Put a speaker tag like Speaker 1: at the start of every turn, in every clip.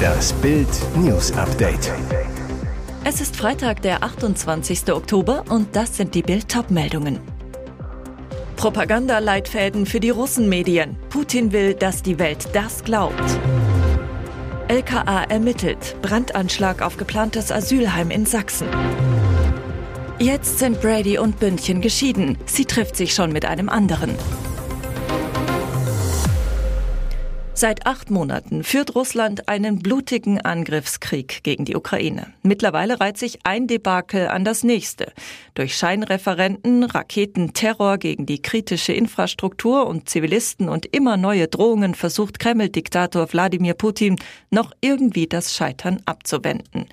Speaker 1: Das Bild News Update.
Speaker 2: Es ist Freitag, der 28. Oktober und das sind die Bild meldungen Propagandaleitfäden für die Russenmedien. Putin will, dass die Welt das glaubt. LKA ermittelt. Brandanschlag auf geplantes Asylheim in Sachsen. Jetzt sind Brady und Bündchen geschieden. Sie trifft sich schon mit einem anderen. Seit acht Monaten führt Russland einen blutigen Angriffskrieg gegen die Ukraine. Mittlerweile reiht sich ein Debakel an das nächste. Durch Scheinreferenten, Raketenterror gegen die kritische Infrastruktur und Zivilisten und immer neue Drohungen versucht Kreml-Diktator Wladimir Putin noch irgendwie das Scheitern abzuwenden.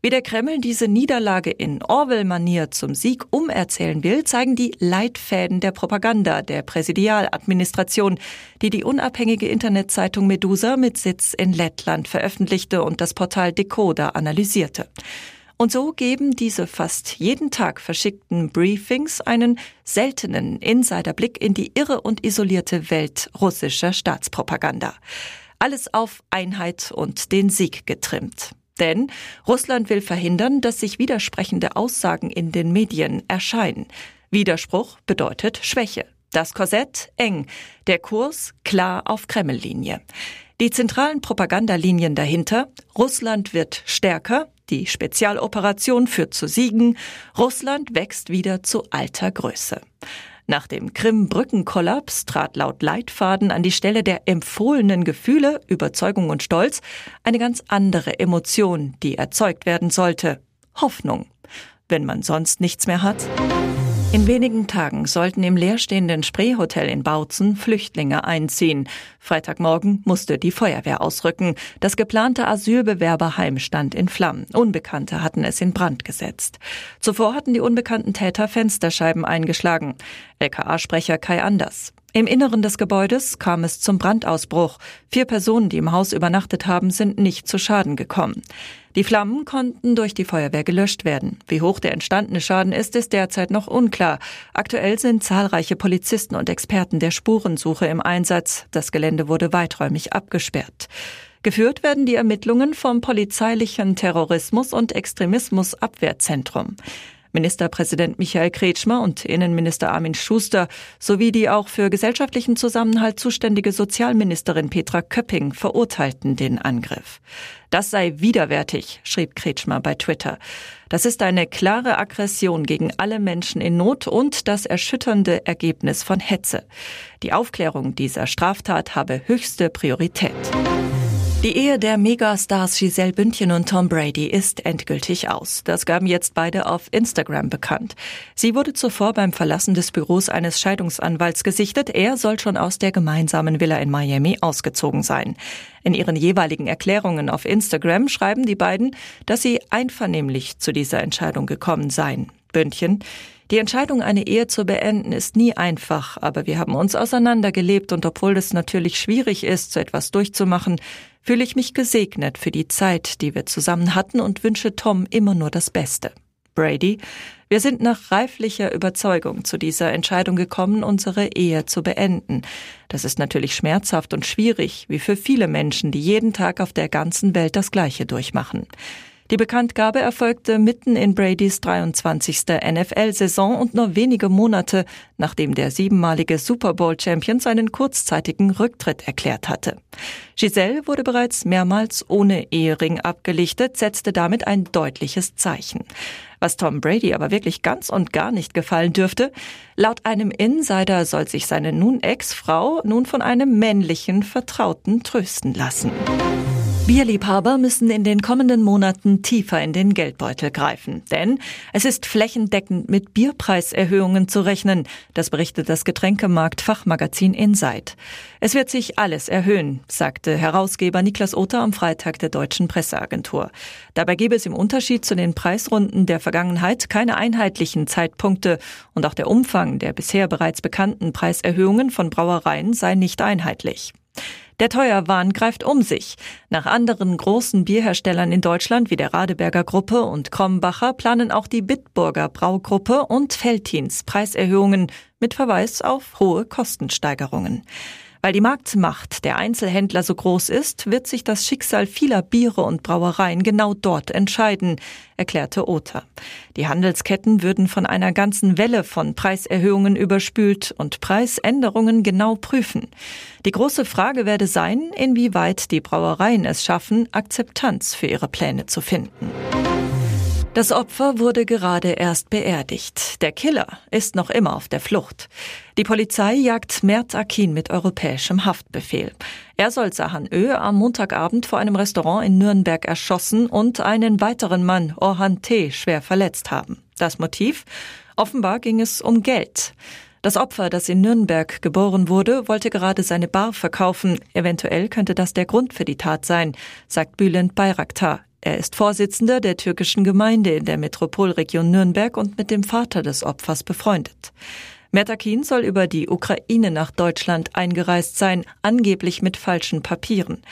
Speaker 2: Wie der Kreml diese Niederlage in Orwell-Manier zum Sieg umerzählen will, zeigen die Leitfäden der Propaganda der Präsidialadministration, die die unabhängige Internetzeitung Medusa mit Sitz in Lettland veröffentlichte und das Portal Decoder analysierte. Und so geben diese fast jeden Tag verschickten Briefings einen seltenen Insiderblick in die irre und isolierte Welt russischer Staatspropaganda. Alles auf Einheit und den Sieg getrimmt. Denn Russland will verhindern, dass sich widersprechende Aussagen in den Medien erscheinen. Widerspruch bedeutet Schwäche. Das Korsett eng, der Kurs klar auf Kremllinie. Die zentralen Propagandalinien dahinter Russland wird stärker, die Spezialoperation führt zu Siegen, Russland wächst wieder zu alter Größe. Nach dem Krim-Brückenkollaps trat laut Leitfaden an die Stelle der empfohlenen Gefühle, Überzeugung und Stolz eine ganz andere Emotion, die erzeugt werden sollte. Hoffnung. Wenn man sonst nichts mehr hat. In wenigen Tagen sollten im leerstehenden Spreehotel in Bautzen Flüchtlinge einziehen. Freitagmorgen musste die Feuerwehr ausrücken. Das geplante Asylbewerberheim stand in Flammen. Unbekannte hatten es in Brand gesetzt. Zuvor hatten die unbekannten Täter Fensterscheiben eingeschlagen. LKA-Sprecher Kai Anders. Im Inneren des Gebäudes kam es zum Brandausbruch. Vier Personen, die im Haus übernachtet haben, sind nicht zu Schaden gekommen. Die Flammen konnten durch die Feuerwehr gelöscht werden. Wie hoch der entstandene Schaden ist, ist derzeit noch unklar. Aktuell sind zahlreiche Polizisten und Experten der Spurensuche im Einsatz. Das Gelände wurde weiträumig abgesperrt. Geführt werden die Ermittlungen vom polizeilichen Terrorismus- und Extremismusabwehrzentrum. Ministerpräsident Michael Kretschmer und Innenminister Armin Schuster sowie die auch für gesellschaftlichen Zusammenhalt zuständige Sozialministerin Petra Köpping verurteilten den Angriff. Das sei widerwärtig, schrieb Kretschmer bei Twitter. Das ist eine klare Aggression gegen alle Menschen in Not und das erschütternde Ergebnis von Hetze. Die Aufklärung dieser Straftat habe höchste Priorität. Die Ehe der Megastars Giselle Bündchen und Tom Brady ist endgültig aus. Das gaben jetzt beide auf Instagram bekannt. Sie wurde zuvor beim Verlassen des Büros eines Scheidungsanwalts gesichtet. Er soll schon aus der gemeinsamen Villa in Miami ausgezogen sein. In ihren jeweiligen Erklärungen auf Instagram schreiben die beiden, dass sie einvernehmlich zu dieser Entscheidung gekommen seien. Bündchen die Entscheidung, eine Ehe zu beenden, ist nie einfach, aber wir haben uns auseinandergelebt und obwohl es natürlich schwierig ist, so etwas durchzumachen, fühle ich mich gesegnet für die Zeit, die wir zusammen hatten und wünsche Tom immer nur das Beste. Brady, wir sind nach reiflicher Überzeugung zu dieser Entscheidung gekommen, unsere Ehe zu beenden. Das ist natürlich schmerzhaft und schwierig, wie für viele Menschen, die jeden Tag auf der ganzen Welt das Gleiche durchmachen. Die Bekanntgabe erfolgte mitten in Bradys 23. NFL-Saison und nur wenige Monate, nachdem der siebenmalige Super Bowl-Champion seinen kurzzeitigen Rücktritt erklärt hatte. Giselle wurde bereits mehrmals ohne Ehering abgelichtet, setzte damit ein deutliches Zeichen. Was Tom Brady aber wirklich ganz und gar nicht gefallen dürfte, laut einem Insider soll sich seine nun Ex-Frau nun von einem männlichen Vertrauten trösten lassen. Bierliebhaber müssen in den kommenden Monaten tiefer in den Geldbeutel greifen, denn es ist flächendeckend mit Bierpreiserhöhungen zu rechnen, das berichtet das Getränkemarkt-Fachmagazin Insight. Es wird sich alles erhöhen, sagte Herausgeber Niklas Otter am Freitag der Deutschen Presseagentur. Dabei gebe es im Unterschied zu den Preisrunden der Vergangenheit keine einheitlichen Zeitpunkte und auch der Umfang der bisher bereits bekannten Preiserhöhungen von Brauereien sei nicht einheitlich. Der Teuerwahn greift um sich. Nach anderen großen Bierherstellern in Deutschland wie der Radeberger Gruppe und Krombacher planen auch die Bitburger Braugruppe und Feltins Preiserhöhungen mit Verweis auf hohe Kostensteigerungen. Weil die Marktmacht der Einzelhändler so groß ist, wird sich das Schicksal vieler Biere und Brauereien genau dort entscheiden, erklärte Ota. Die Handelsketten würden von einer ganzen Welle von Preiserhöhungen überspült und Preisänderungen genau prüfen. Die große Frage werde sein, inwieweit die Brauereien es schaffen, Akzeptanz für ihre Pläne zu finden. Das Opfer wurde gerade erst beerdigt. Der Killer ist noch immer auf der Flucht. Die Polizei jagt Mert Akin mit europäischem Haftbefehl. Er soll Sahan Ö am Montagabend vor einem Restaurant in Nürnberg erschossen und einen weiteren Mann, Orhan T., schwer verletzt haben. Das Motiv? Offenbar ging es um Geld. Das Opfer, das in Nürnberg geboren wurde, wollte gerade seine Bar verkaufen. Eventuell könnte das der Grund für die Tat sein, sagt Bülent Bayraktar. Er ist Vorsitzender der türkischen Gemeinde in der Metropolregion Nürnberg und mit dem Vater des Opfers befreundet. Mertakin soll über die Ukraine nach Deutschland eingereist sein, angeblich mit falschen Papieren.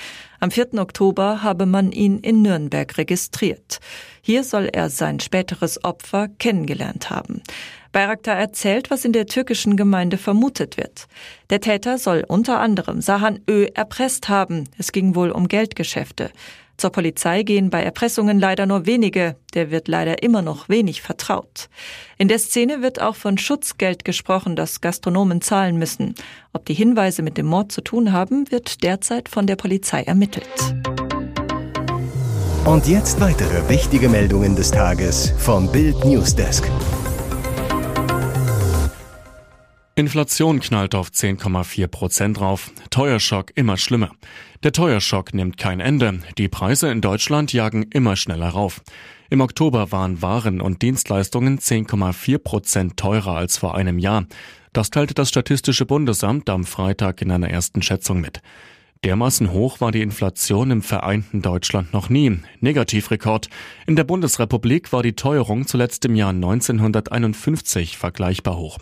Speaker 2: Am 4. Oktober habe man ihn in Nürnberg registriert. Hier soll er sein späteres Opfer kennengelernt haben. Bayraktar erzählt, was in der türkischen Gemeinde vermutet wird. Der Täter soll unter anderem Sahan Ö erpresst haben. Es ging wohl um Geldgeschäfte. Zur Polizei gehen bei Erpressungen leider nur wenige, der wird leider immer noch wenig vertraut. In der Szene wird auch von Schutzgeld gesprochen, das Gastronomen zahlen müssen. Ob die Hinweise mit dem Mord zu tun haben, wird derzeit von der Polizei ermittelt.
Speaker 1: Und jetzt weitere wichtige Meldungen des Tages vom Bild Newsdesk.
Speaker 3: Inflation knallt auf 10,4 Prozent drauf. Teuerschock immer schlimmer. Der Teuerschock nimmt kein Ende. Die Preise in Deutschland jagen immer schneller rauf. Im Oktober waren Waren und Dienstleistungen 10,4 Prozent teurer als vor einem Jahr. Das teilte das Statistische Bundesamt am Freitag in einer ersten Schätzung mit. Dermaßen hoch war die Inflation im vereinten Deutschland noch nie. Negativrekord. In der Bundesrepublik war die Teuerung zuletzt im Jahr 1951 vergleichbar hoch.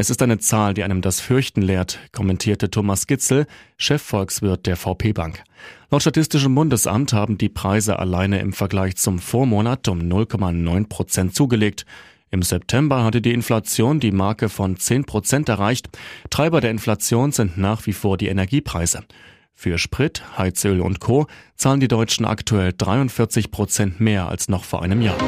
Speaker 3: Es ist eine Zahl, die einem das Fürchten lehrt, kommentierte Thomas Gitzel, Chefvolkswirt der VP Bank. Laut Statistischem Bundesamt haben die Preise alleine im Vergleich zum Vormonat um 0,9 Prozent zugelegt. Im September hatte die Inflation die Marke von 10 Prozent erreicht. Treiber der Inflation sind nach wie vor die Energiepreise. Für Sprit, Heizöl und Co. zahlen die Deutschen aktuell 43 Prozent mehr als noch vor einem Jahr.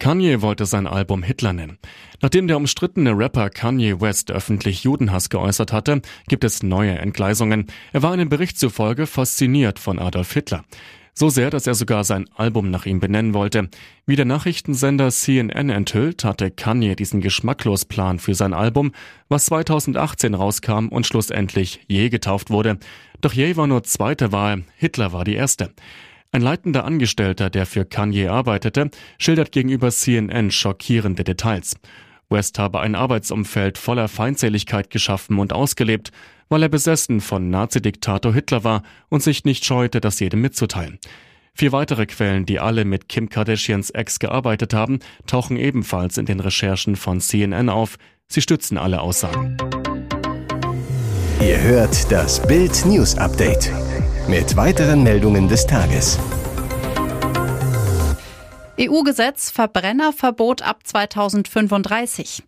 Speaker 3: Kanye wollte sein Album Hitler nennen. Nachdem der umstrittene Rapper Kanye West öffentlich Judenhass geäußert hatte, gibt es neue Entgleisungen. Er war einem Bericht zufolge fasziniert von Adolf Hitler. So sehr, dass er sogar sein Album nach ihm benennen wollte. Wie der Nachrichtensender CNN enthüllt, hatte Kanye diesen geschmacklos Plan für sein Album, was 2018 rauskam und schlussendlich Je getauft wurde. Doch Je war nur zweite Wahl, Hitler war die erste. Ein leitender Angestellter, der für Kanye arbeitete, schildert gegenüber CNN schockierende Details. West habe ein Arbeitsumfeld voller Feindseligkeit geschaffen und ausgelebt, weil er besessen von Nazi-Diktator Hitler war und sich nicht scheute, das jedem mitzuteilen. Vier weitere Quellen, die alle mit Kim Kardashians Ex gearbeitet haben, tauchen ebenfalls in den Recherchen von CNN auf. Sie stützen alle Aussagen.
Speaker 1: Ihr hört das Bild News Update mit weiteren Meldungen des Tages.
Speaker 4: EU-Gesetz Verbrennerverbot ab 2035.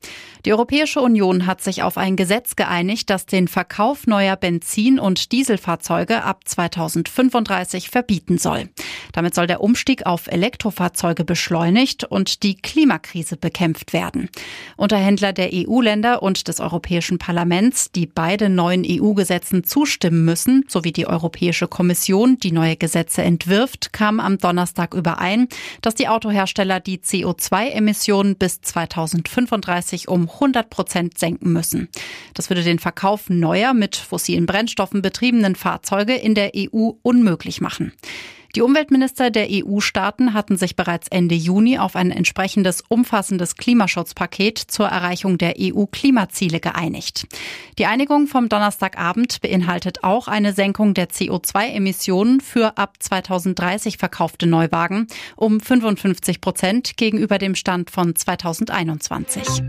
Speaker 4: Die Europäische Union hat sich auf ein Gesetz geeinigt, das den Verkauf neuer Benzin- und Dieselfahrzeuge ab 2035 verbieten soll. Damit soll der Umstieg auf Elektrofahrzeuge beschleunigt und die Klimakrise bekämpft werden. Unterhändler der EU-Länder und des Europäischen Parlaments, die beide neuen EU-Gesetzen zustimmen müssen, sowie die Europäische Kommission, die neue Gesetze entwirft, kamen am Donnerstag überein, dass die Autohersteller die CO2-Emissionen bis 2035 um 100 Prozent senken müssen. Das würde den Verkauf neuer mit fossilen Brennstoffen betriebenen Fahrzeuge in der EU unmöglich machen. Die Umweltminister der EU-Staaten hatten sich bereits Ende Juni auf ein entsprechendes umfassendes Klimaschutzpaket zur Erreichung der EU-Klimaziele geeinigt. Die Einigung vom Donnerstagabend beinhaltet auch eine Senkung der CO2-Emissionen für ab 2030 verkaufte Neuwagen um 55 Prozent gegenüber dem Stand von 2021.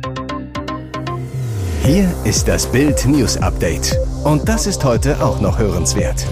Speaker 1: Hier ist das Bild News Update. Und das ist heute auch noch hörenswert.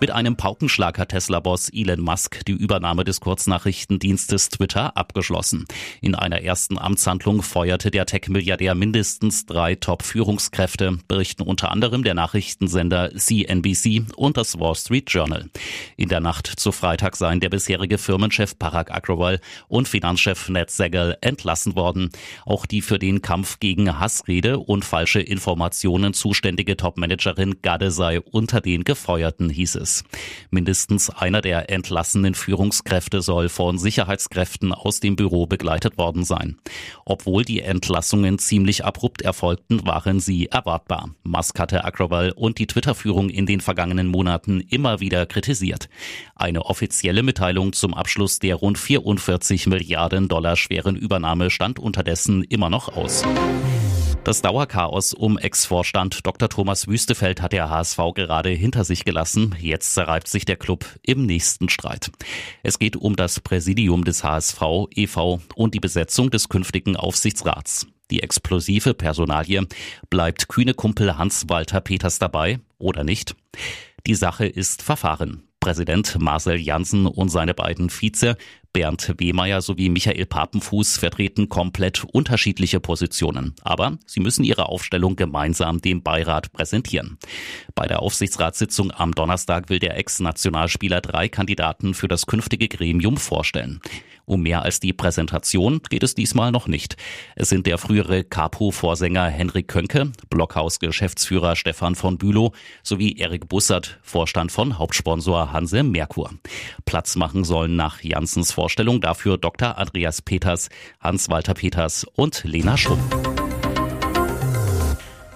Speaker 5: Mit einem Paukenschlag hat Tesla-Boss Elon Musk die Übernahme des Kurznachrichtendienstes Twitter abgeschlossen. In einer ersten Amtshandlung feuerte der Tech-Milliardär mindestens drei Top-Führungskräfte, berichten unter anderem der Nachrichtensender CNBC und das Wall Street Journal. In der Nacht zu Freitag seien der bisherige Firmenchef Parag Agrawal und Finanzchef Ned Segal entlassen worden. Auch die für den Kampf gegen Hassrede und falsche Informationen zuständige Topmanagerin Gade sei unter den Gefeuerten, hieß es. Landes. Mindestens einer der entlassenen Führungskräfte soll von Sicherheitskräften aus dem Büro begleitet worden sein. Obwohl die Entlassungen ziemlich abrupt erfolgten, waren sie erwartbar. Musk hatte Agrawal und die Twitter-Führung in den vergangenen Monaten immer wieder kritisiert. Eine offizielle Mitteilung zum Abschluss der rund 44 Milliarden Dollar schweren Übernahme stand unterdessen immer noch aus. Das Dauerchaos um Ex-Vorstand Dr. Thomas Wüstefeld hat der HSV gerade hinter sich gelassen. Jetzt zerreibt sich der Club im nächsten Streit. Es geht um das Präsidium des HSV e.V. und die Besetzung des künftigen Aufsichtsrats. Die explosive Personalie bleibt kühne Kumpel Hans-Walter Peters dabei oder nicht? Die Sache ist Verfahren. Präsident Marcel Janssen und seine beiden Vize Bernd Wehmeier sowie Michael Papenfuß vertreten komplett unterschiedliche Positionen. Aber sie müssen ihre Aufstellung gemeinsam dem Beirat präsentieren. Bei der Aufsichtsratssitzung am Donnerstag will der Ex-Nationalspieler drei Kandidaten für das künftige Gremium vorstellen. Um mehr als die Präsentation geht es diesmal noch nicht. Es sind der frühere Capo-Vorsänger Henrik Könke, Blockhaus-Geschäftsführer Stefan von Bülow sowie Erik Bussert, Vorstand von Hauptsponsor Hanse Merkur. Platz machen sollen nach Janssens Vorstellung dafür Dr. Andreas Peters, Hans-Walter Peters und Lena Schumm.